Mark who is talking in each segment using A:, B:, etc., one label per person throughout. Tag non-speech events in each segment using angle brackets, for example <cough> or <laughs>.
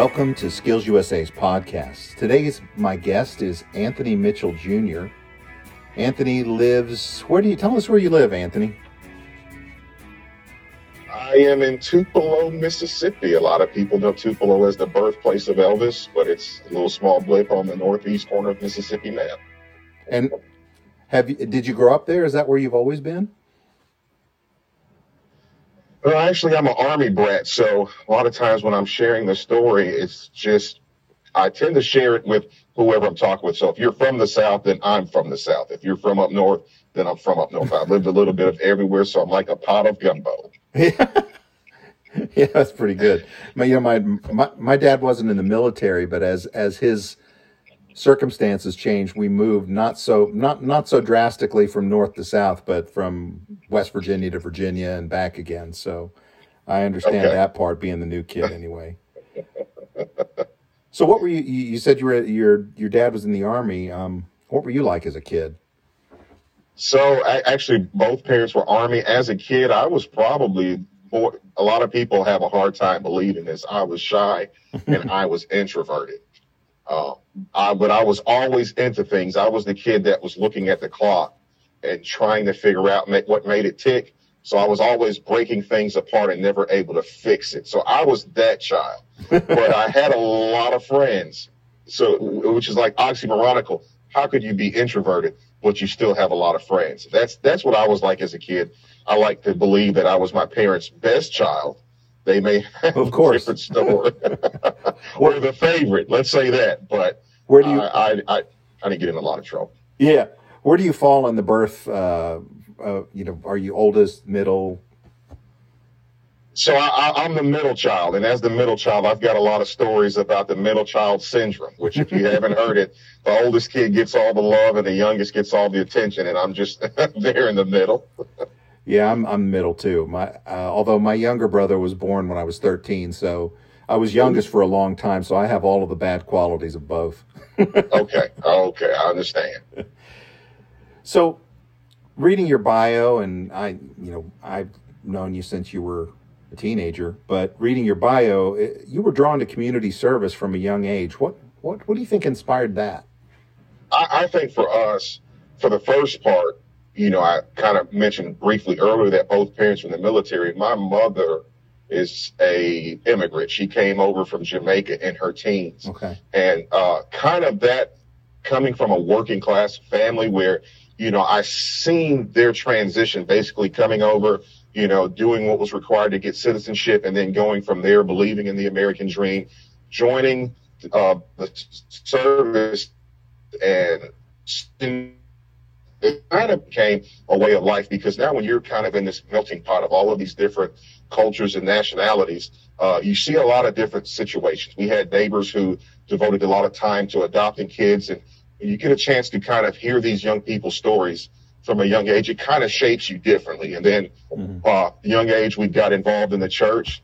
A: Welcome to Skills USA's podcast. Today's my guest is Anthony Mitchell Jr. Anthony lives. Where do you tell us where you live, Anthony?
B: I am in Tupelo, Mississippi. A lot of people know Tupelo as the birthplace of Elvis, but it's a little small blip on the northeast corner of Mississippi map.
A: And have you, did you grow up there? Is that where you've always been?
B: Well, actually, I'm an army brat, so a lot of times when I'm sharing the story, it's just I tend to share it with whoever I'm talking with. So if you're from the South, then I'm from the South. If you're from up north, then I'm from up north. I've lived a little bit of everywhere, so I'm like a pot of gumbo. <laughs>
A: Yeah, yeah, that's pretty good. My, you know, my, my my dad wasn't in the military, but as as his circumstances changed, we moved not so not not so drastically from north to south, but from West Virginia to Virginia and back again. So I understand
B: Okay.
A: that part, being the new kid anyway. So what were you? You you said you were your your dad was in the army. Um, what were you like as a kid?
B: So I, actually, both parents were Army. As a kid, I was probably a lot of people have a hard time believing this. I was shy and I was introverted. Uh, I, but I was always into things. I was the kid that was looking at the clock and trying to figure out what made it tick. So I was always breaking things apart and never able to fix it. So I was that child. but I had a lot of friends. So, which is like oxymoronical. How could you be introverted, but you still have a lot of friends? That's, that's what I was like as a kid. I like to believe that I was my parents' best child. They may have
A: Of course.
B: a different story. <laughs> or the favorite, let's say that. But
A: Where do you?
B: I, I, I, I didn't get in a lot of trouble.
A: yeah, where do you fall in the birth? Uh, uh, you know, are you oldest, middle?
B: So I, I, I'm the middle child, and as the middle child, I've got a lot of stories about the middle child syndrome. Which, if you <laughs> haven't heard it, the oldest kid gets all the love, and the youngest gets all the attention, and I'm just <laughs> there in the middle.
A: Yeah, I'm I'm middle too. My uh, although my younger brother was born when I was 13, so I was youngest for a long time. So I have all of the bad qualities of both. <laughs>
B: Okay, okay, I understand.
A: So, reading your bio, and I, you know, I've known you since you were a teenager, but reading your bio, it, you were drawn to community service from a young age. What what what do you think inspired that?
B: I, I think for us, for the first part, you know, I kind of mentioned briefly earlier that both parents were in the military. My mother is a immigrant. She came over from Jamaica in her teens.
A: Okay.
B: and uh, kind of that coming from a working class family where you know I seen their transition, basically coming over, you know, doing what was required to get citizenship, and then going from there, believing in the American dream, joining uh, the service, and it kind of became a way of life because now when you're kind of in this melting pot of all of these different cultures and nationalities, uh, you see a lot of different situations. We had neighbors who devoted a lot of time to adopting kids, and you get a chance to kind of hear these young people's stories from a young age. It kind of shapes you differently. And then,
A: Mhm.
B: uh, young age, we got involved in the church.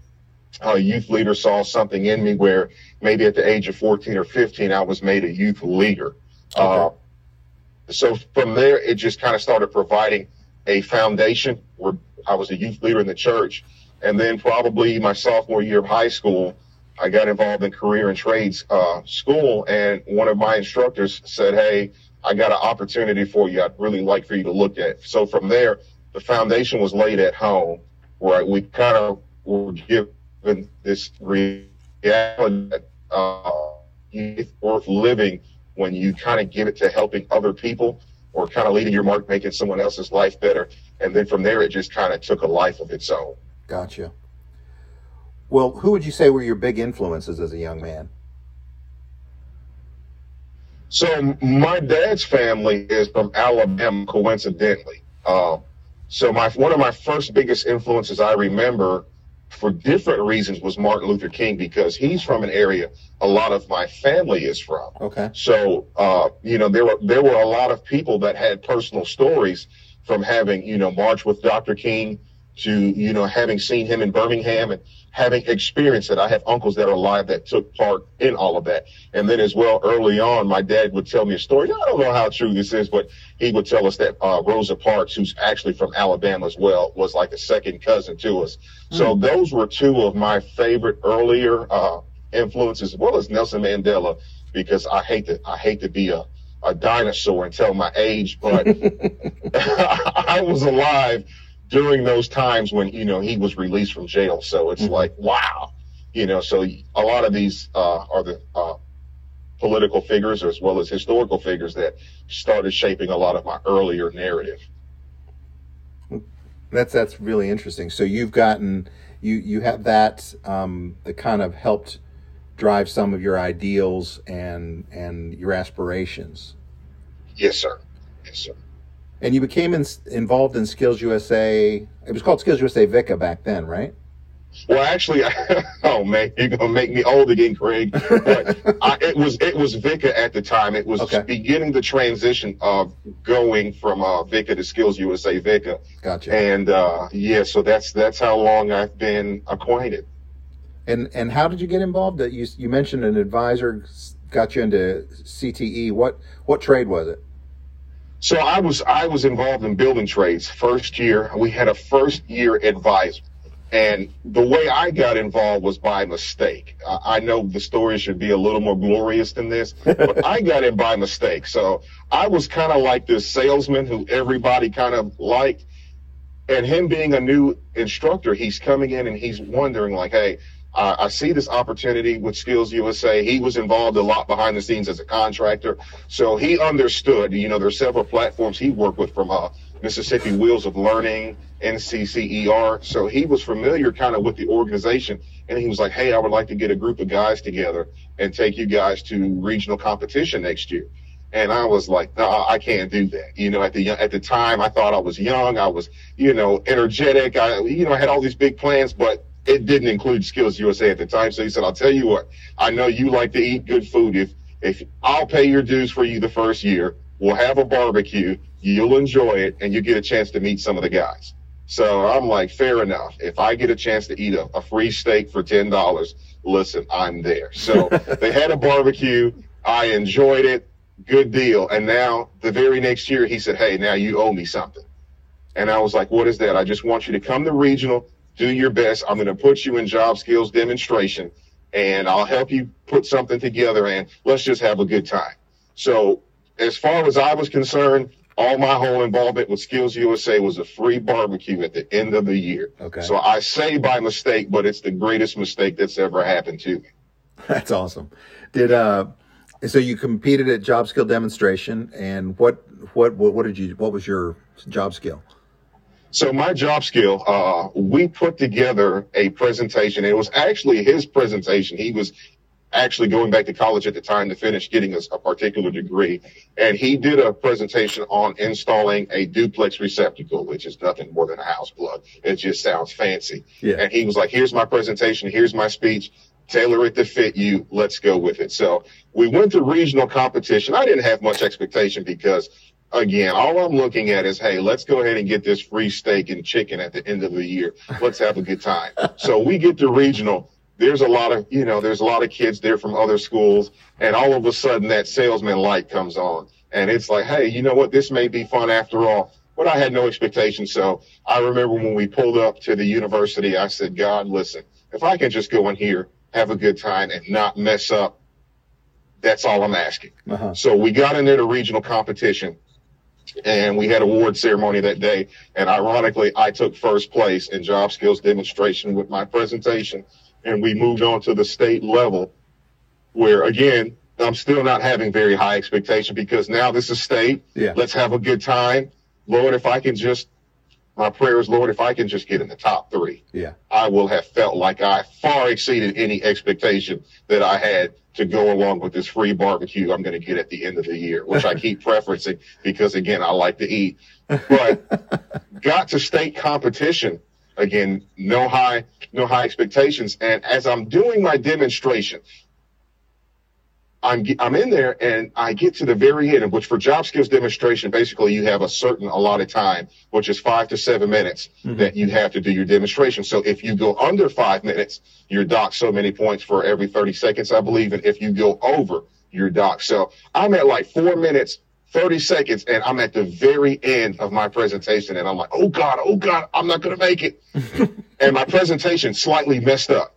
B: A youth leader saw something in me where maybe at the age of 14 or 15, I was made a youth leader. Uh, so from there, it just kind of started providing a foundation where I was a youth leader in the church. And then probably my sophomore year of high school, I got involved in career and trades uh, school. And one of my instructors said, Hey, I got an opportunity for you. I'd really like for you to look at. So from there, the foundation was laid at home where we kind of were given this reality that uh, worth living when you kind of give it to helping other people or kind of leaving your mark, making someone else's life better. And then from there, it just kind of took a life of its own.
A: Gotcha. Well, who would you say were your big influences as a young man?
B: So my dad's family is from Alabama, coincidentally. Um, so my one of my first biggest influences I remember, for different reasons, was Martin Luther King because he's from an area a lot of my family is from.
A: Okay.
B: So, uh, you know, there were there were a lot of people that had personal stories from having, you know, marched with Dr. King to, you know, having seen him in Birmingham and having experienced it. I have uncles that are alive that took part in all of that. And then as well, early on, my dad would tell me a story. I don't know how true this is, but he would tell us that uh, Rosa Parks, who's actually from Alabama as well, was like a second cousin to us. So those were two of my favorite earlier uh, influences, as well as Nelson Mandela, because I hate to I hate to be a, a dinosaur and tell my age, but <laughs> <laughs> I was alive during those times when you know he was released from jail. So it's mm-hmm. like wow, you know. So a lot of these uh, are the uh, political figures as well as historical figures that started shaping a lot of my earlier narrative.
A: That's that's really interesting. So you've gotten you you have that um, that kind of helped drive some of your ideals and and your aspirations.
B: Yes, sir. Yes, sir.
A: And you became in, involved in Skills USA. It was called Skills USA VICA back then, right?
B: Well, actually, <laughs> oh man, you're gonna make me old again, Craig. But I, it was it was VICA at the time. It was okay. beginning the transition of going from uh, VICA to Skills USA VICA.
A: Gotcha.
B: And uh, yeah, so that's that's how long I've been acquainted.
A: And and how did you get involved? You you mentioned an advisor got you into CTE. What what trade was it?
B: So I was I was involved in building trades first year. We had a first year advisor. And the way I got involved was by mistake. I know the story should be a little more glorious than this, but <laughs> I got in by mistake. So I was kind of like this salesman who everybody kind of liked. And him being a new instructor, he's coming in and he's wondering, like, hey, uh, I see this opportunity with Skills USA. He was involved a lot behind the scenes as a contractor. So he understood, you know, there's several platforms he worked with from uh, Mississippi Wheels of Learning, NCCER. So he was familiar kind of with the organization. And he was like, hey, I would like to get a group of guys together and take you guys to regional competition next year. And I was like, no, I can't do that. You know, at the at the time, I thought I was young. I was, you know, energetic. I, you know, I had all these big plans, but it didn't include Skills USA at the time. So he said, I'll tell you what, I know you like to eat good food. If if I'll pay your dues for you the first year, we'll have a barbecue, you'll enjoy it, and you get a chance to meet some of the guys. So I'm like, fair enough. If I get a chance to eat a, a free steak for ten dollars, listen, I'm there. So <laughs> they had a barbecue. I enjoyed it. Good deal. And now the very next year, he said, Hey, now you owe me something. And I was like, What is that? I just want you to come to regional, do your best. I'm going to put you in job skills demonstration, and I'll help you put something together. And let's just have a good time. So as far as I was concerned, all my whole involvement with Skills USA was a free barbecue at the end of the year.
A: Okay.
B: So I say by mistake, but it's the greatest mistake that's ever happened to me. <laughs>
A: That's awesome. Did uh so you competed at job skill demonstration and what what what, what did you what was your job skill?
B: So my job skill, uh, we put together a presentation. It was actually his presentation. He was actually going back to college at the time to finish getting a, a, particular degree. And he did a presentation on installing a duplex receptacle, which is nothing more than a house plug. It just sounds fancy.
A: Yeah.
B: And he was like, here's my presentation. Here's my speech. Tailor it to fit you. Let's go with it. So we went to regional competition. I didn't have much expectation because again, all I'm looking at is, hey, let's go ahead and get this free steak and chicken at the end of the year. Let's have a good time. so we get to regional there's a lot of you know there's a lot of kids there from other schools and all of a sudden that salesman light comes on and it's like hey you know what this may be fun after all but i had no expectations so i remember when we pulled up to the university i said god listen if i can just go in here have a good time and not mess up that's all i'm asking uh-huh. so we got in there to regional competition and we had award ceremony that day. And ironically i took first place in job skills demonstration with my presentation and we moved on to the state level where again i'm still not having very high expectation because now this is state.
A: Yeah.
B: let's have a good time. Lord if i can just my prayer is lord if i can just get in the top three
A: yeah
B: i will have felt like i far exceeded any expectation that i had to go along with this free barbecue i'm going to get at the end of the year which i keep <laughs> preferencing because again i like to eat but <laughs> got to state competition Again, no high, no high expectations. And as I'm doing my demonstration, I'm, I'm in there and I get to the very end, which for job skills demonstration, basically you have a certain allotted time, which is five to seven minutes mm-hmm. that you have to do your demonstration. So if you go under five minutes, you're docked so many points for every 30 seconds, I believe. And if you go over, you're docked. So I'm at like four minutes 30 seconds and I'm at the very end of my presentation and I'm like, oh God, oh God, I'm not going to make it. <laughs> and my presentation slightly messed up.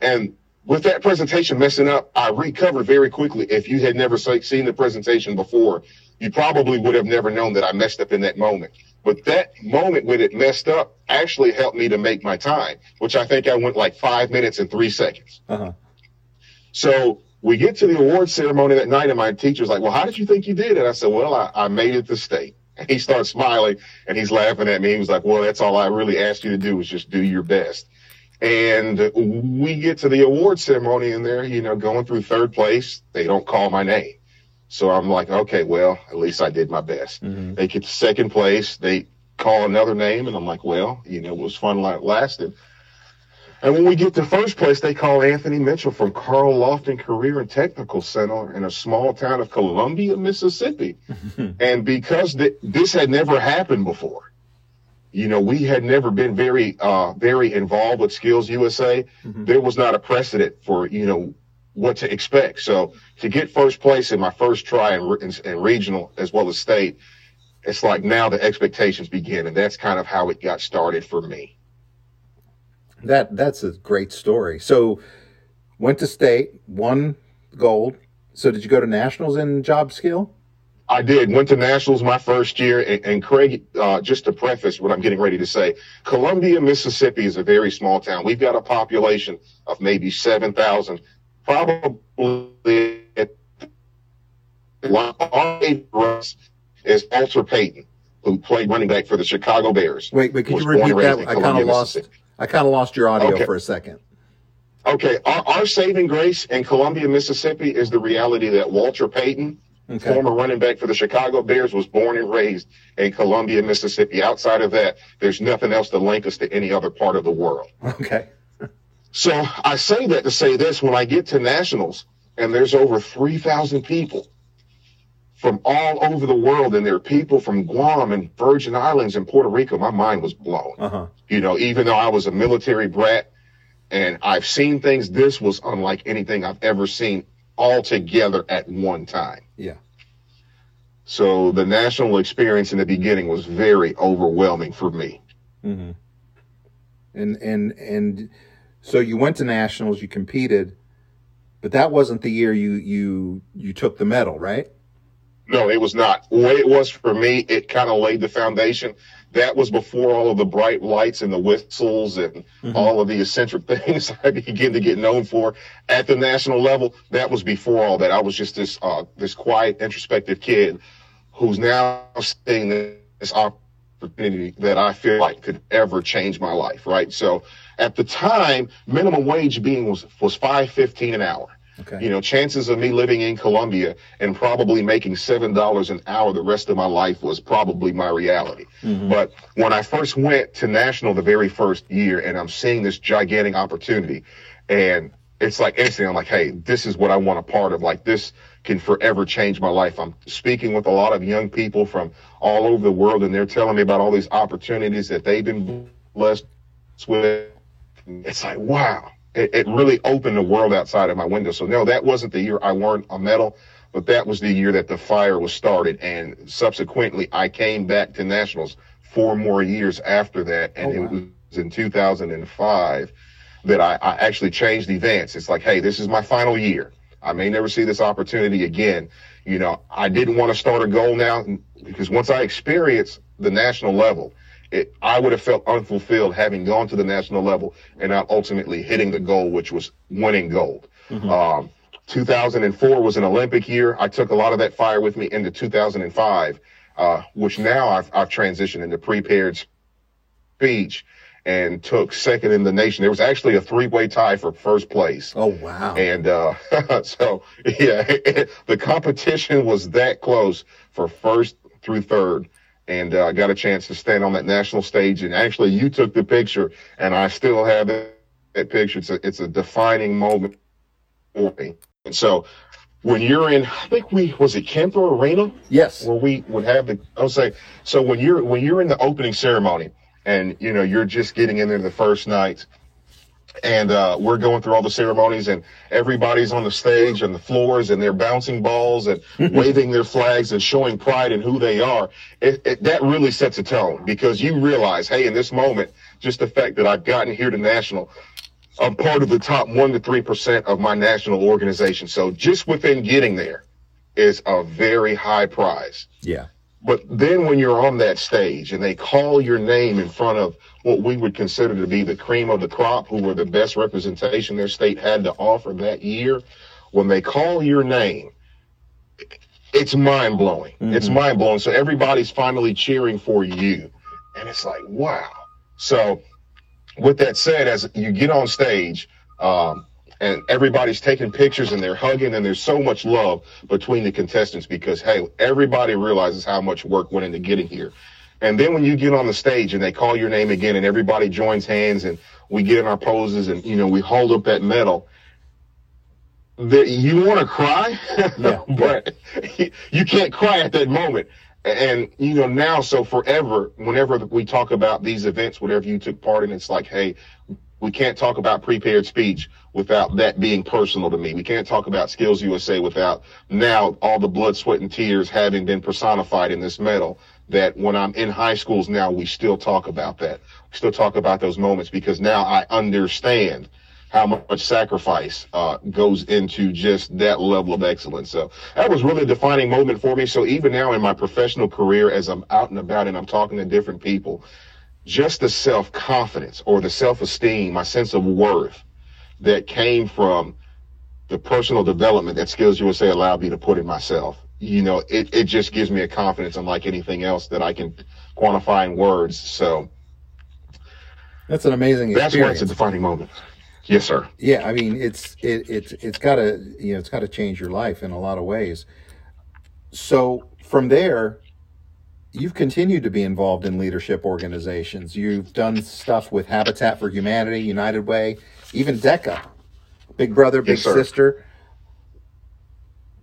B: And with that presentation messing up, I recovered very quickly. If you had never seen the presentation before, you probably would have never known that I messed up in that moment. But that moment when it messed up actually helped me to make my time, which I think I went like five minutes and three seconds. Uh-huh. So we get to the award ceremony that night, and my teacher's like, Well, how did you think you did? And I said, Well, I, I made it to state. And he starts smiling and he's laughing at me. He was like, Well, that's all I really asked you to do was just do your best. And we get to the award ceremony and they're, you know, going through third place. They don't call my name. So I'm like, okay, well, at least I did my best. Mm-hmm. They get to second place. They call another name. And I'm like, well, you know, it was fun while it lasted. And when we get to first place, they call Anthony Mitchell from Carl Lofton Career and Technical Center in a small town of Columbia, Mississippi. <laughs> and because th- this had never happened before, you know, we had never been very, uh, very involved with Skills USA. Mm-hmm. There was not a precedent for, you know, what to expect. So to get first place in my first try in, in, in, regional as well as state, it's like now the expectations begin, and that's kind of how it got started for me.
A: That that's a great story. So went to state, won gold. So did you go to nationals in job skill?
B: I did. Went to nationals my first year. And, and Craig, uh, just to preface what I'm getting ready to say, Columbia, Mississippi is a very small town. We've got a population of maybe 7,000. Probably our is Walter Payton, who played running back for the Chicago Bears.
A: Wait, but could you repeat that? I kind of lost. I kind of lost your audio okay. for a second.
B: Okay, our, our saving grace in Columbia, Mississippi, is the reality that Walter Payton Okay. Former running back for the Chicago Bears was born and raised in Columbia, Mississippi. Outside of that, there's nothing else to link us to any other part of the world.
A: Okay.
B: so I say that to say this when I get to nationals and there's over 3,000 people from all over the world, and there are people from Guam and Virgin Islands and Puerto Rico, my mind was blown. Uh-huh. You know, even though I was a military brat and I've seen things, this was unlike anything I've ever seen all together at one time.
A: Yeah.
B: So the national experience in the beginning was very overwhelming for me.
A: Mm-hmm. And and and so you went to nationals, you competed, but that wasn't the year you you you took the medal, right?
B: No, it was not. The way it was for me, it kind of laid the foundation that was before all of the bright lights and the whistles and mm-hmm. all of the eccentric <laughs> things I began to get known for at the national level. That was before all that. I was just this uh, this quiet, introspective kid who's now seeing this opportunity that I feel like could ever change my life. Right. So at the time, minimum wage being was was five fifteen an hour. Okay. You know, chances of me living in Columbia and probably making seven dollars an hour the rest of my life was probably my reality. Mm-hmm. But when I first went to national the very first year, and I'm seeing this gigantic opportunity, and it's like instantly, I'm like, hey, this is what I want a part of. Like this can forever change my life. I'm speaking with a lot of young people from all over the world, and they're telling me about all these opportunities that they've been blessed with. It's like, wow it, it really opened the world outside of my window. So no, that wasn't the year I won a medal, but that was the year that the fire was started. And subsequently, I came back to nationals four more years after that, and oh, wow. it was in 2005 that I, I actually changed events. It's like, hey, this is my final year. I may never see this opportunity again. You know, I didn't want to start a goal now because once I experienced the national level, it, I would have felt unfulfilled having gone to the national level and not ultimately hitting the goal, which was winning gold. Mm-hmm. Um, 2004 was an Olympic year. I took a lot of that fire with me into 2005, uh, which now I've, I've transitioned into prepared speech and took second in the nation. There was actually a three-way tie for first place.
A: Oh wow!
B: And uh, <laughs> so yeah, <laughs> the competition was that close for first through third and uh, got a chance to stand on that national stage. And actually, you took the picture, and I still have that, that picture. It's a, it's a defining moment for me. And so, when you're in, I think we was it Kemper Arena.
A: Yes.
B: Where we would have the. I'll say so when you're when you're in the opening ceremony, and you know you're just getting in there the first night and uh, we're going through all the ceremonies and everybody's on the stage and the floors and they're bouncing balls and <laughs> waving their flags and showing pride in who they are it, it, that really sets a tone because you realize hey in this moment just the fact that i've gotten here to national I'm part of the top one to three percent of my national organization. So just within getting there is a very high prize.
A: Yeah.
B: But then when you're on that stage and they call your name in front of what we would consider to be the cream of the crop, who were the best representation their state had to offer that year, when they call your name, it's mind blowing. Mm-hmm. It's mind blowing. So everybody's finally cheering for you. And it's like, wow. So with that said, as you get on stage, um, and everybody's taking pictures and they're hugging and there's so much love between the contestants because hey everybody realizes how much work went into getting here. And then when you get on the stage and they call your name again and everybody joins hands and we get in our poses and you know we hold up that medal that you want to cry? Yeah. <laughs> but you can't cry at that moment. And you know now so forever whenever we talk about these events whatever you took part in it's like hey we can't talk about prepared speech without that being personal to me. We can't talk about Skills USA without now all the blood, sweat, and tears having been personified in this medal. That when I'm in high schools now, we still talk about that. We still talk about those moments because now I understand how much sacrifice uh, goes into just that level of excellence. So that was really a defining moment for me. So even now in my professional career, as I'm out and about and I'm talking to different people, just the self confidence or the self esteem, my sense of worth that came from the personal development that Skills USA allowed me to put in myself. You know, it, it just gives me a confidence unlike anything else that I can quantify in words. So
A: that's an amazing experience.
B: That's why it's a defining moment. Yes, sir.
A: Yeah, I mean it's it it's it's gotta you know, it's gotta change your life in a lot of ways. So from there, you've continued to be involved in leadership organizations. You've done stuff with Habitat for Humanity, United Way, even DECA, Big Brother, Big yes, Sister.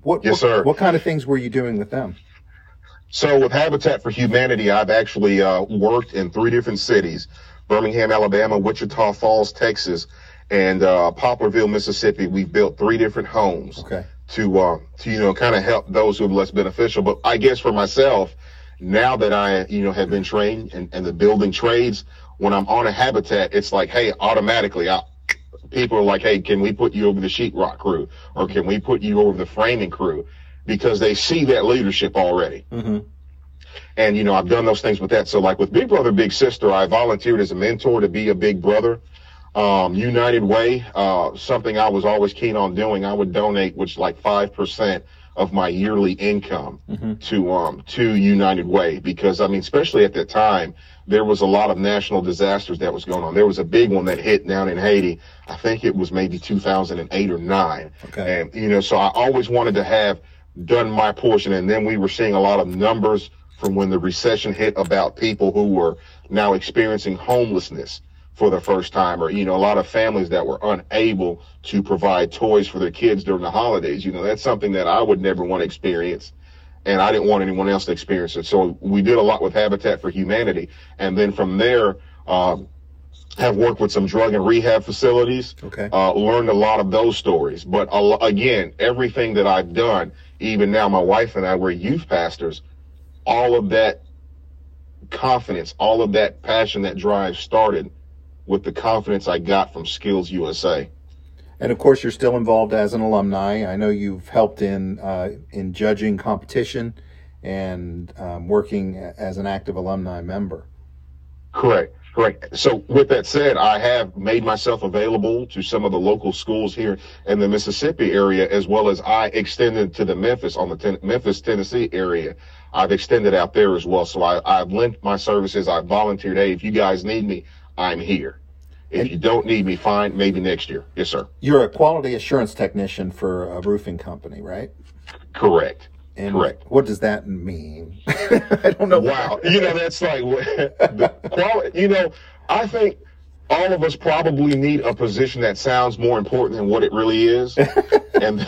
A: What, yes, what, sir. What kind of things were you doing with them?
B: So with Habitat for Humanity, I've actually uh, worked in three different cities: Birmingham, Alabama, Wichita Falls, Texas, and uh, Poplarville, Mississippi. We've built three different homes
A: okay.
B: to uh, to you know kind of help those who are less beneficial. But I guess for myself, now that I, you know, have been trained and, in the building trades, when I'm on a habitat, it's like, hey, automatically, I, people are like, hey, can we put you over the sheetrock crew, or can we put you over the framing crew, because they see that leadership already.
A: Mm-hmm.
B: And you know, I've done those things with that. So, like with Big Brother, Big Sister, I volunteered as a mentor to be a big brother. Um, United Way, uh, something I was always keen on doing. I would donate, which like five percent of my yearly income mm-hmm. to um to United Way because I mean especially at that time there was a lot of national disasters that was going on. There was a big one that hit down in Haiti. I think it was maybe 2008 or 9.
A: Okay.
B: And you know so I always wanted to have done my portion and then we were seeing a lot of numbers from when the recession hit about people who were now experiencing homelessness for the first time or you know a lot of families that were unable to provide toys for their kids during the holidays you know that's something that i would never want to experience and i didn't want anyone else to experience it. So we did a lot with habitat for humanity and then from there um, have worked with some drug and rehab facilities
A: okay.
B: uh, learned a lot of those stories. But again everything that i've done even now my wife and i were youth pastors all of that confidence all of that passion that drive started with the confidence I got from Skills USA.
A: And of course, you're still involved as an alumni. I know you've helped in uh, in judging competition and um, working as an active alumni member.
B: Correct. Correct. So, with that said, I have made myself available to some of the local schools here in the Mississippi area, as well as I extended to the Memphis on the ten- Memphis, Tennessee area. I've extended out there as well. So I, I've lent my services. I've volunteered. Hey, if you guys need me, I'm here. If and you don't need me, fine, maybe next year. Yes, sir.
A: You're a quality assurance technician for a roofing company, right?
B: Correct.
A: And
B: Correct.
A: What does that mean? <laughs> I don't know.
B: Wow. you know, that's like <laughs> the quality. You know, I think all of us probably need a position that sounds more important than what it really is, <laughs> and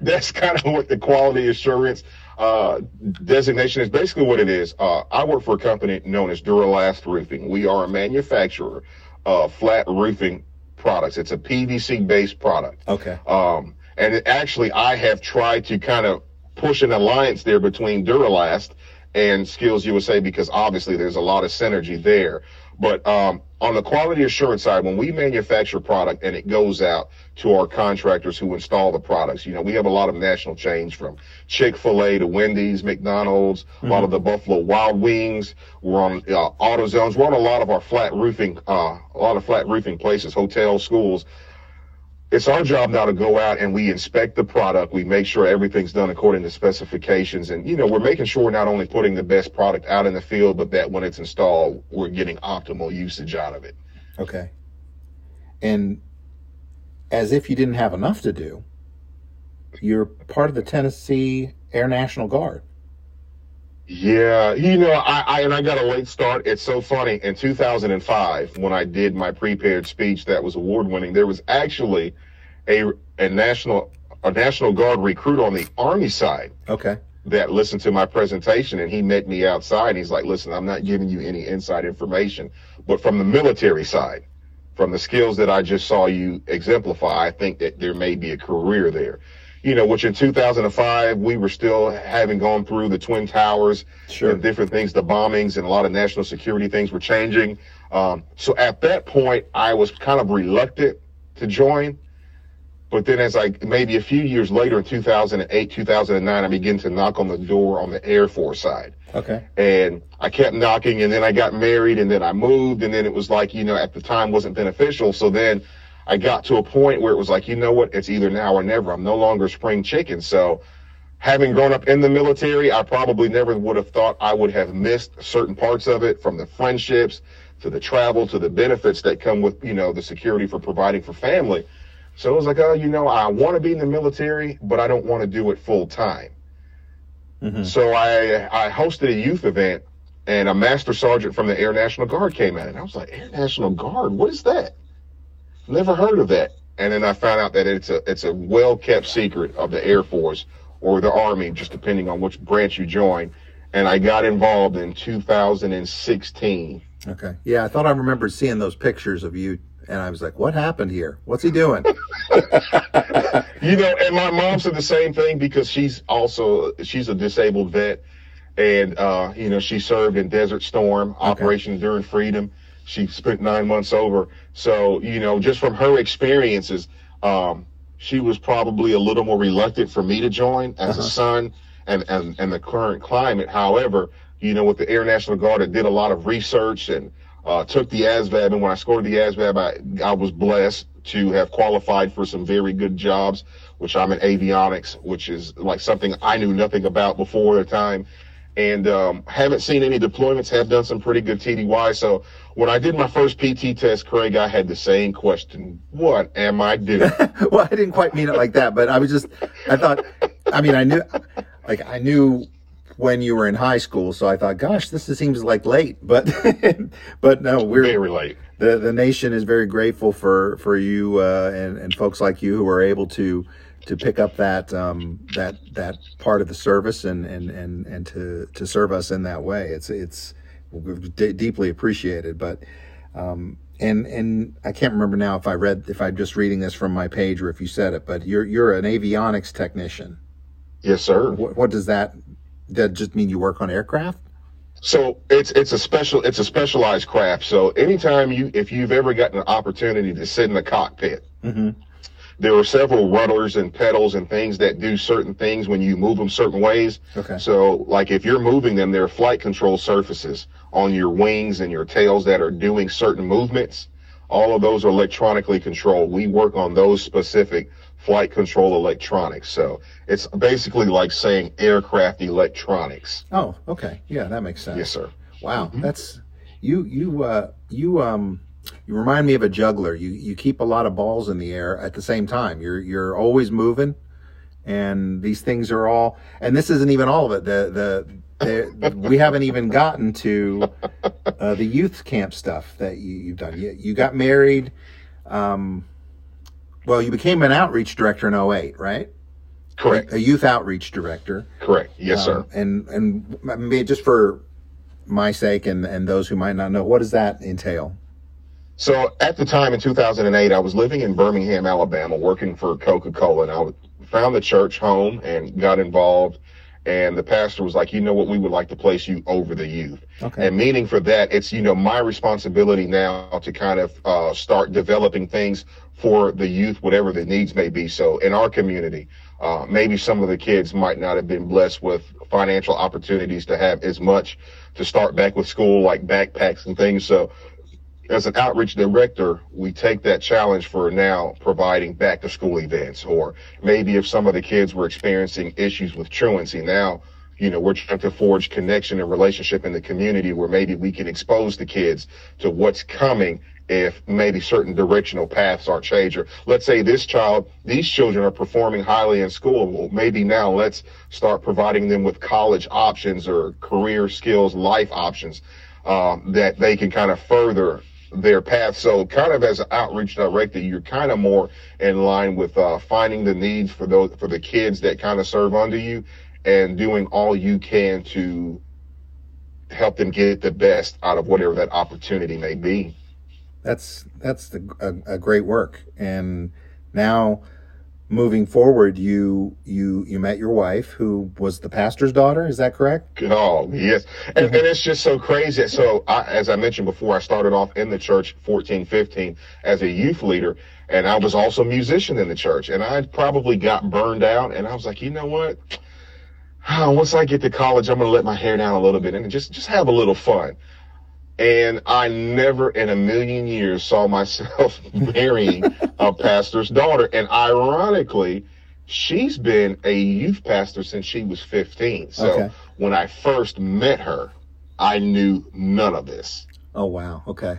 B: that's kind of what the quality assurance uh, designation is basically what it is. Uh, I work for a company known as Duro-Last Roofing. We are a manufacturer of flat roofing products. It's a PVC based product.
A: Okay.
B: Um, and it, actually, I have tried to kind of push an alliance there between Duro-Last and Skills USA because obviously there's a lot of synergy there. But um, on the quality assurance side, when we manufacture product and it goes out to our contractors who install the products, you know, we have a lot of national chains from Chick Fil A to Wendy's, McDonald's, mm-hmm. a lot of the Buffalo Wild Wings. We're on uh, AutoZones. We're on a lot of our flat roofing, uh, a lot of flat roofing places, hotels, schools it's our job now to go out and we inspect the product. We make sure everything's done according to specifications. And, you know, we're making sure we're not only putting the best product out in the field, but that when it's installed, we're getting optimal usage out of it.
A: Okay. And as if you didn't have enough to do, you're part of the Tennessee Air National Guard.
B: Yeah, you know, I, I, and I got a late start. It's so funny. In 2005, when I did my prepared speech that was award winning, there was actually a a national a National Guard recruit on the Army side.
A: Okay.
B: That listened to my presentation and he met me outside. he's like, "Listen, I'm not giving you any inside information, but from the military side, from the skills that I just saw you exemplify, I think that there may be a career there." You know, which in 2005, we were still having gone through the Twin Towers sure. and different things, the bombings and a lot of national security things were changing. Um, so at that point, I was kind of reluctant to join. But then as I, maybe a few years later in 2008, 2009, I began to knock on the door on the Air Force side.
A: Okay.
B: And I kept knocking and then I got married and then I moved and then it was like, you know, at the time wasn't beneficial. So then I got to a point where it was like, you know what? It's either now or never. I'm no longer spring chicken. So having grown up in the military, I probably never would have thought I would have missed certain parts of it from the friendships to the travel to the benefits that come with, you know, the security for providing for family. So it was like, oh, you know, I want to be in the military, but I don't want to do it full time. Mm-hmm. So I I hosted a youth event and a master sergeant from the Air National Guard came in and I was like, Air National Guard, what is that? Never heard of that. And then I found out that it's a it's a well kept secret of the Air Force or the Army, just depending on which branch you join. And I got involved in 2016.
A: Okay. Yeah, I thought I remembered seeing those pictures of you, and I was like, "What happened here? What's he doing?" <laughs>
B: you know, and my mom said the same thing because she's also she's a disabled vet, and uh, you know she served in Desert Storm, okay. Operation Enduring Freedom she spent nine months over. So, you know, just from her experiences, um, she was probably a little more reluctant for me to join as uh-huh. a son and, and, and the current climate. However, you know, with the Air National Guard, I did a lot of research and uh, took the ASVAB. And when I scored the ASVAB, I, I was blessed to have qualified for some very good jobs, which I'm in avionics, which is like something I knew nothing about before the time and um, haven't seen any deployments. Have done some pretty good TDY. So when I did my first PT test, Craig, I had the same question: What am I doing? <laughs>
A: well, I didn't quite mean it like that, but I was just, I thought, I mean, I knew, like, I knew when you were in high school, so I thought, gosh, this seems like late, but, <laughs> but no, we're
B: very late.
A: The the nation is very grateful for for you uh, and and folks like you who are able to to pick up that um, that that part of the service and and and and to to serve us in that way. It's it's d- deeply appreciated. But um, and and I can't remember now if I read if I'm just reading this from my page or if you said it. But you're you're an avionics technician.
B: Yes, sir.
A: What, what does that? That just mean you work on aircraft?
B: So it's it's a special it's a specialized craft. So anytime you if you've ever gotten an opportunity to sit in the cockpit. Mm-hmm there are several rudders and pedals and things that do certain things when you move them certain ways.
A: Okay.
B: So, like if you're moving them, there are flight control surfaces on your wings and your tails that are doing certain movements. All of those are electronically controlled. We work on those specific flight control electronics. So it's basically like saying aircraft electronics.
A: Oh, okay. Yeah, that makes sense.
B: Yes, sir.
A: Wow, mm-hmm. that's you. You. Uh, you. Um you remind me of a juggler. You you keep a lot of balls in the air at the same time. You're you're always moving, and these things are all. And this isn't even all of it. The the, the we haven't even gotten to uh, the youth camp stuff that you, have done. You, you got married. Um, well, you became an outreach director in 08, right?
B: Correct.
A: A, a youth outreach director.
B: Correct. Yes, um,
A: sir. And and maybe just for my sake and and those who might not know, what does that entail?
B: So at the time in 2008, I was living in Birmingham, Alabama, working for Coca-Cola, and I found the church home and got involved. and the pastor was like, you know what, we would like to place you over the youth.
A: Okay.
B: And meaning for that, it's, you know, my responsibility now to kind of uh, start developing things for the youth, whatever the needs may be. So in our community, uh, maybe some of the kids might not have been blessed with financial opportunities to have as much to start back with school, like backpacks and things. So as an outreach director, we take that challenge for now providing back to school events, or maybe if some of the kids were experiencing issues with truancy, now, you know, we're trying to forge connection and relationship in the community where maybe we can expose the kids to what's coming if maybe certain directional paths are changed. Or let's say this child, these children are performing highly in school. Well, maybe now let's start providing them with college options or career skills, life options um, that they can kind of further their path. So kind of as an outreach director, you're kind of more in line with uh, finding the needs for those for the kids that kind of serve under you and doing all you can to help them get the best out of whatever that opportunity may be.
A: That's that's the, a, a great work. And now moving forward, you you you met your wife, who was the pastor's daughter. Is that correct?
B: Oh yes, and, mm-hmm. and it's just so crazy. So I, as I mentioned before, I started off in the church 14, 15 as a youth leader, and I was also a musician in the church. And I probably got burned out, and I was like, you know what? <sighs> Once I get to college, I'm going to let my hair down a little bit and just just have a little fun. And I never in a million years saw myself <laughs> marrying a pastor's daughter. And ironically, she's been a youth pastor since she was 15. So
A: Okay.
B: when I first met her, I knew none of this.
A: Oh wow. Okay.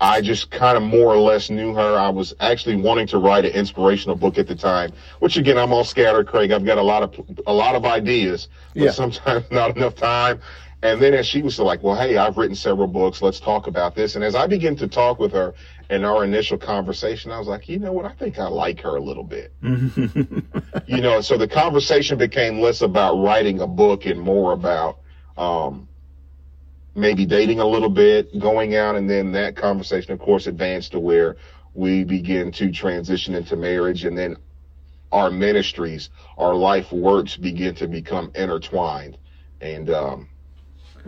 B: I just kind of more or less knew her. I was actually wanting to write an inspirational book at the time, which again, I'm all scattered, Craig. I've got a lot of, a lot of ideas, but
A: Yeah.
B: sometimes <laughs> not enough time. And then as she was like, well, hey, I've written several books. Let's talk about this. And as I began to talk with her in our initial conversation, I was like, you know what? I think I like her a little bit. <laughs> you know, so the conversation became less about writing a book and more about, um, maybe dating a little bit, going out, and then that conversation, of course, advanced to where we begin to transition into marriage, and then our ministries, our life works begin to become intertwined, and um,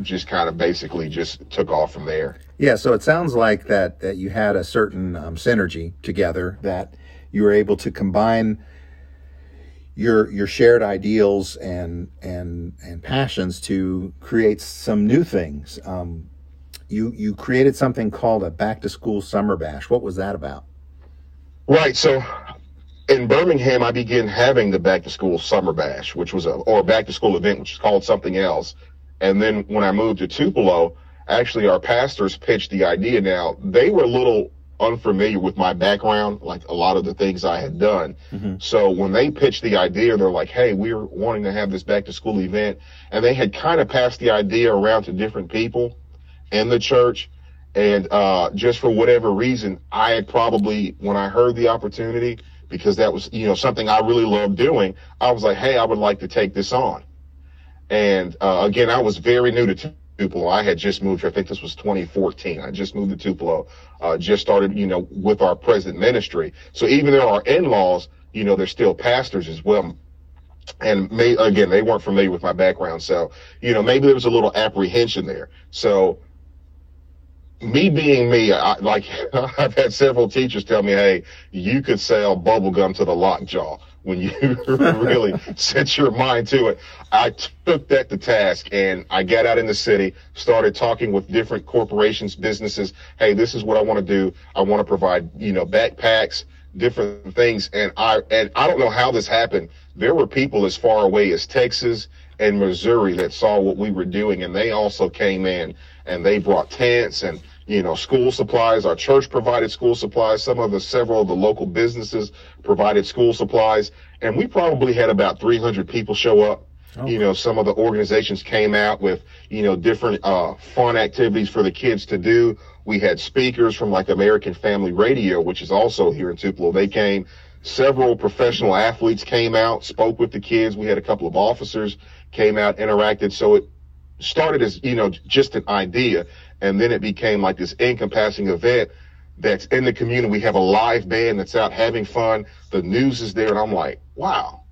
B: just kind of basically just took off from there.
A: Yeah, so it sounds like that that you had a certain um, synergy together that you were able to combine your your shared ideals and and and passions to create some new things. Um, you you created something called a back to school summer bash. What was that about?
B: Right. So in Birmingham, I began having the back to school summer bash, which was a, or a back to school event, which is called something else. And then when I moved to Tupelo, actually our pastors pitched the idea. Now they were a little unfamiliar with my background, like a lot of the things I had done. So when they pitched the idea, they're like, Hey, we're wanting to have this back to school event. And they had kind of passed the idea around to different people in the church. And uh, just for whatever reason, I had probably, when I heard the opportunity, because that was, you know, something I really loved doing, I was like, hey, I would like to take this on. And uh, again, I was very new to Tupelo. I had just moved here. I think this was 2014. I just moved to Tupelo, uh, just started, you know, with our present ministry. So even though our in-laws, you know, they're still pastors as well and may, again, they weren't familiar with my background. So, you know, maybe there was a little apprehension there. So me being me, I, like <laughs> I've had several teachers tell me, Hey, you could sell bubble gum to the lockjaw when you <laughs> really set your mind to it. I took that to task and I got out in the city, started talking with different corporations, businesses. Hey, this is what I want to do. I want to provide, you know, backpacks, different things. And I, and I don't know how this happened. There were people as far away as Texas and Missouri that saw what we were doing. And they also came in and they brought tents and, you know, school supplies. Our church provided school supplies. Some of the, several of the local businesses provided school supplies. And we probably had about 300 people show up. You know, some of the organizations came out with, you know, different, uh, fun activities for the kids to do. We had speakers from like American Family Radio, which is also here in Tupelo. They came. Several professional athletes came out, spoke with the kids. We had a couple of officers came out, interacted. So it started as, you know, just an idea. And then it became like this encompassing event that's in the community. We have a live band that's out having fun. The news is there. And I'm like, wow.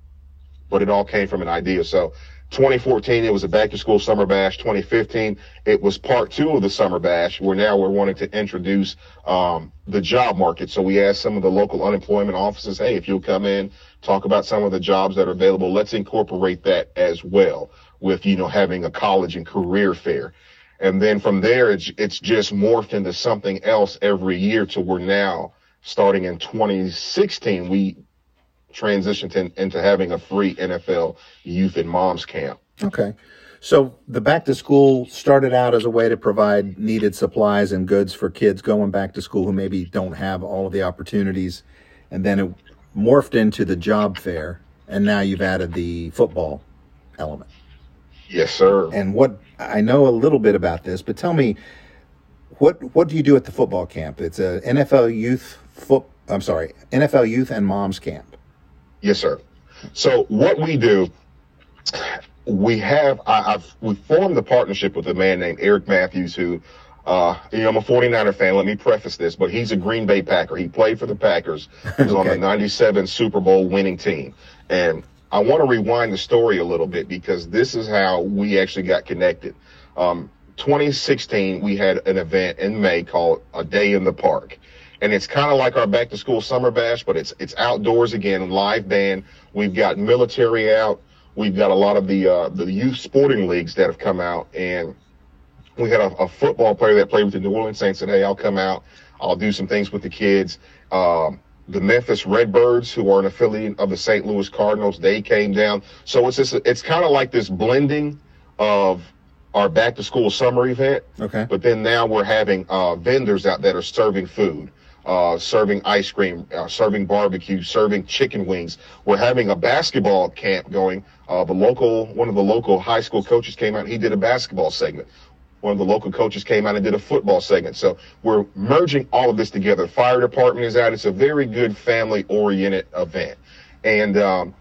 B: But it all came from an idea. So 2014, it was a back to school summer bash. 2015, it was part two of the summer bash, where now we're wanting to introduce um, the job market. So we asked some of the local unemployment offices, hey, if you'll come in, talk about some of the jobs that are available, let's incorporate that as well with, you know, having a college and career fair. And then from there, it's, it's just morphed into something else every year to where now, starting in 2016, we transitioned in, into having a free NFL youth and moms camp.
A: Okay. So the back to school started out as a way to provide needed supplies and goods for kids going back to school who maybe don't have all of the opportunities. And then it morphed into the job fair. And now you've added the football element.
B: Yes, sir.
A: And what I know a little bit about this, but tell me, what what do you do at the football camp? It's a NFL youth foot. I'm sorry, NFL youth and moms camp.
B: Yes, sir. So what we do, we have I, have we formed a partnership with a man named Eric Matthews who. Uh, you know, I'm a 49er fan. Let me preface this, but he's a Green Bay Packer. He played for the Packers. He was okay. on the 97 Super Bowl winning team. And I want to rewind the story a little bit because this is how we actually got connected. Um, 2016, we had an event in May called A Day in the Park. And it's kind of like our back to school summer bash, but it's it's outdoors again, live band. We've got military out. We've got a lot of the uh, the youth sporting leagues that have come out, and we had a, a, football player that played with the New Orleans Saints said, "Hey, I'll come out. I'll do some things with the kids." Um, the Memphis Redbirds, who are an affiliate of the St. Louis Cardinals, they came down. So it's just, it's kind of like this blending of our back to school summer event.
A: Okay.
B: But then now we're having uh, vendors out that are serving food, uh, serving ice cream, uh, serving barbecue, serving chicken wings. We're having a basketball camp going. Uh, the local, one of the local high school coaches came out. He did a basketball segment one of the local coaches came out and did a football segment. So we're merging all of this together. Fire department is out. It's a very good family oriented event. And, um,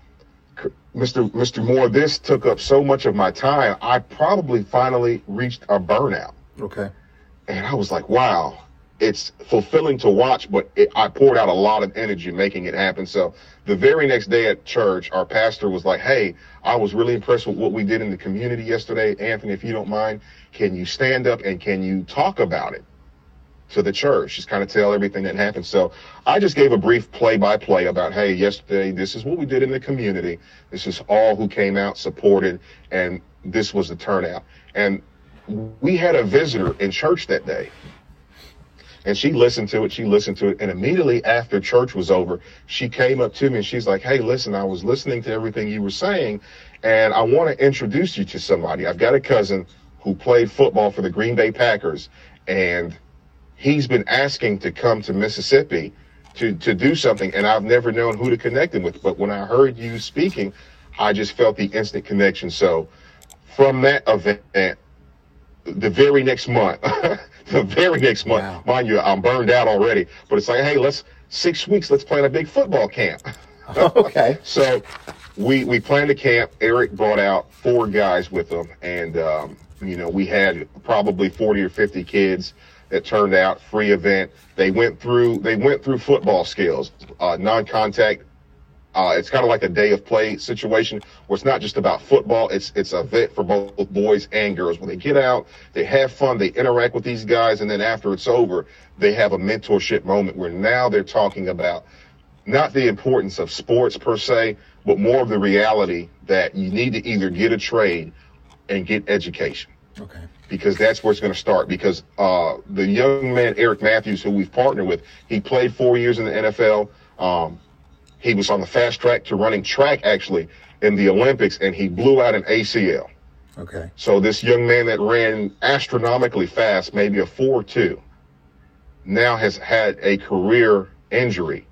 B: Mr. Mr. Moore, this took up so much of my time. I probably finally reached a burnout.
A: Okay.
B: And I was like, wow, it's fulfilling to watch, but it, I poured out a lot of energy making it happen. So the very next day at church, our pastor was like, Hey, I was really impressed with what we did in the community yesterday. Anthony, if you don't mind, can you stand up and can you talk about it to the church? Just kind of tell everything that happened. So I just gave a brief play by play about, Hey, yesterday, this is what we did in the community. This is all who came out, supported, and this was the turnout. And we had a visitor in church that day and she listened to it. She listened to it. And immediately after church was over, she came up to me and she's like, Hey, listen, I was listening to everything you were saying. And I want to introduce you to somebody. I've got a cousin who played football for the Green Bay Packers. And he's been asking to come to Mississippi to, to do something. And I've never known who to connect him with. But when I heard you speaking, I just felt the instant connection. So from that event, the very next month, <laughs> the very next month. Wow. Mind you, I'm burned out already. But it's like, hey, let's six weeks. Let's plan a big football camp. <laughs>
A: okay. <laughs>
B: so we we planned a camp. Eric brought out four guys with him, and um, you know we had probably 40 or 50 kids that turned out. Free event. They went through they went through football skills, uh, non-contact uh, it's kind of like a day of play situation where it's not just about football. It's it's a vet for both boys and girls. When they get out, they have fun, they interact with these guys, and then after it's over, they have a mentorship moment where now they're talking about not the importance of sports per se, but more of the reality that you need to either get a trade and get education.
A: Okay.
B: Because that's where it's going to start. Because uh, the young man Eric Matthews, who we've partnered with, he played four years in the NFL. Um, he was on the fast track to running track actually in the Olympics and he blew out an ACL.
A: Okay.
B: So this young man that ran astronomically fast, maybe a 4-2, now has had a career injury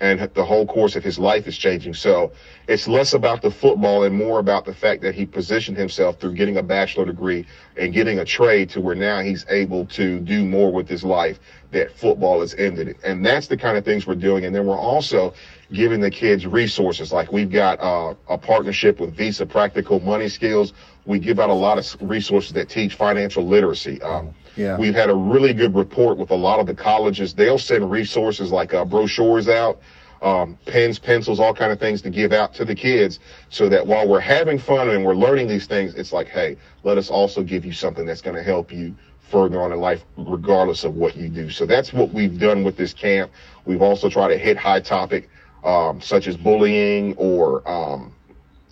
B: and the whole course of his life is changing. So it's less about the football and more about the fact that he positioned himself through getting a bachelor degree and getting a trade to where now he's able to do more with his life that football has ended. And that's the kind of things we're doing. And then we're also giving the kids resources. Like we've got uh, a partnership with Visa Practical Money Skills. We give out a lot of resources that teach financial literacy. Um,
A: yeah.
B: We've had a really good report with a lot of the colleges. They'll send resources like uh, brochures out um, pens, pencils, all kind of things to give out to the kids so that while we're having fun and we're learning these things, it's like, hey, let us also give you something that's going to help you further on in life, regardless of what you do. So that's what we've done with this camp. We've also tried to hit high topic, um, such as bullying or, um,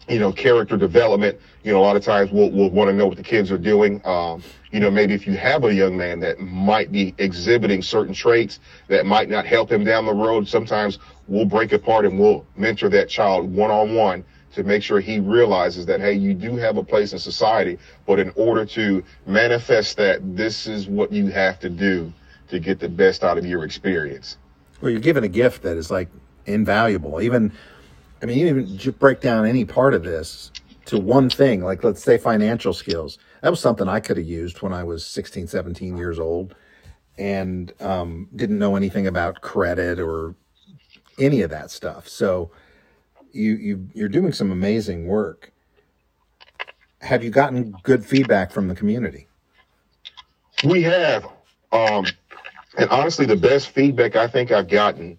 B: you know, character development. You know, a lot of times we'll, we'll want to know what the kids are doing. Um, you know, maybe if you have a young man that might be exhibiting certain traits that might not help him down the road, sometimes we'll break apart and we'll mentor that child one on one to make sure he realizes that, hey, you do have a place in society, but in order to manifest that, this is what you have to do to get the best out of your experience.
A: Well, you're given a gift that is like invaluable. Even, I mean, even just break down any part of this to one thing, like let's say financial skills. That was something I could have used when I was 16, 17 years old and um, didn't know anything about credit or any of that stuff. So you, you you're doing some amazing work. Have you gotten good feedback from the community?
B: We have. Um, and honestly, the best feedback I think I've gotten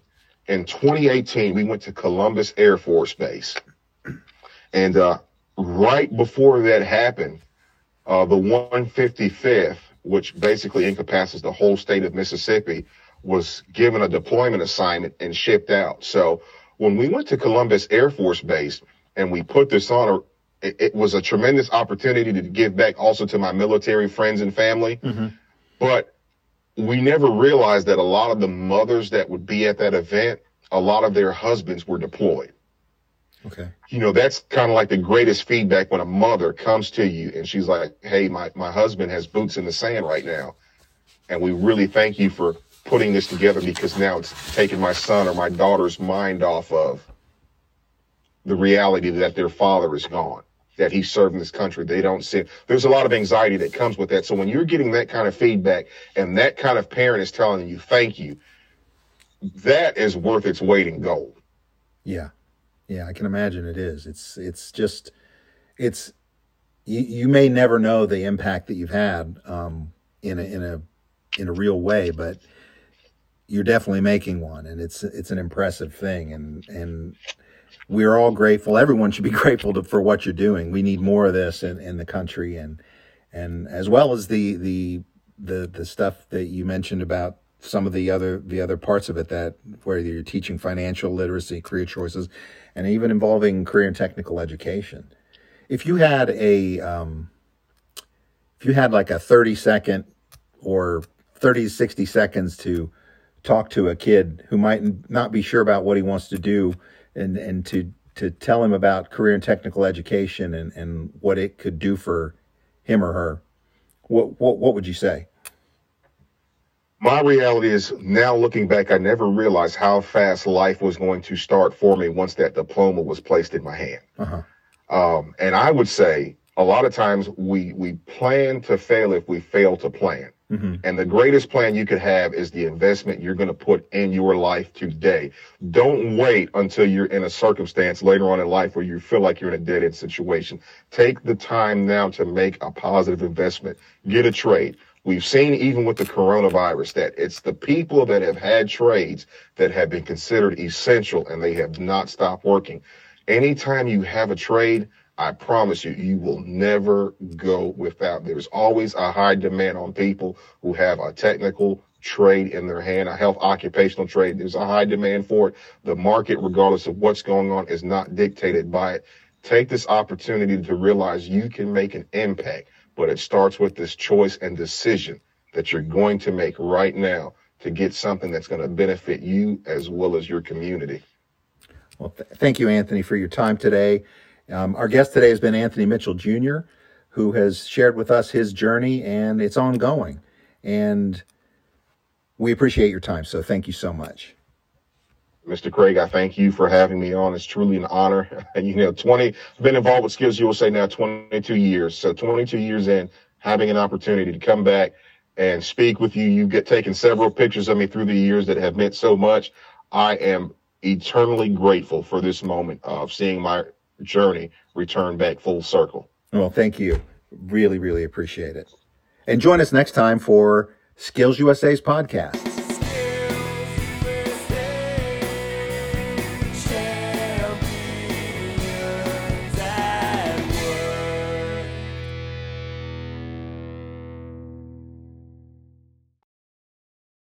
B: in 2018, we went to Columbus Air Force Base. And uh, right before that happened, uh, the 155th, which basically encompasses the whole state of Mississippi, was given a deployment assignment and shipped out. So when we went to Columbus Air Force Base and we put this on, it, it was a tremendous opportunity to give back also to my military friends and family. Mm-hmm. But we never realized that a lot of the mothers that would be at that event, a lot of their husbands were deployed.
A: Okay.
B: You know, that's kind of like the greatest feedback when a mother comes to you and she's like, Hey, my, my husband has boots in the sand right now. And we really thank you for putting this together because now it's taken my son or my daughter's mind off of the reality that their father is gone, that he's serving this country. They don't see, there's a lot of anxiety that comes with that. So when you're getting that kind of feedback and that kind of parent is telling you, thank you, that is worth its weight in gold.
A: Yeah. Yeah, I can imagine it is. It's it's just it's you, you may never know the impact that you've had um, in a in a in a real way, but you're definitely making one, and it's it's an impressive thing, and and we're all grateful. Everyone should be <laughs> grateful to, for what you're doing. We need more of this in, in the country, and and as well as the the the the stuff that you mentioned about some of the other the other parts of it that where you're teaching financial literacy, career choices, and even involving career and technical education. If you had a um, if you had like a 30 second or 30 to 60 seconds to talk to a kid who might not be sure about what he wants to do and and to to tell him about career and technical education and, and what it could do for him or her, what what what would you say?
B: my reality is now looking back, I never realized how fast life was going to start for me once that diploma was placed in my hand. Uh-huh. Um, and I would say a lot of times we we plan to fail if we fail to plan. Mm-hmm. And the greatest plan you could have is the investment you're going to put in your life today. Don't wait until you're in a circumstance later on in life where you feel like you're in a dead end situation. Take the time now to make a positive investment. Get a trade We've seen even with the coronavirus that it's the people that have had trades that have been considered essential and they have not stopped working. Anytime you have a trade, I promise you, you will never go without. There's always a high demand on people who have a technical trade in their hand, a health occupational trade. There's a high demand for it. The market, regardless of what's going on, is not dictated by it. Take this opportunity to realize you can make an impact but it starts with this choice and decision that you're going to make right now to get something that's going to benefit you as well as your community.
A: Well, th- thank you, Anthony, for your time today. Um, our guest today has been Anthony Mitchell Jr., who has shared with us his journey, and it's ongoing. And we appreciate your time. So thank you so much.
B: Mr. Craig, I thank you for having me on. It's truly an honor. <laughs> You know, 20, I've been involved with Skills USA now 22 years. So 22 years in, having an opportunity to come back and speak with you. You get taken several pictures of me through the years that have meant so much. I am eternally grateful for this moment of seeing my journey return back full circle.
A: Well, thank you. Really, really appreciate it. And join us next time for Skills USA's podcast.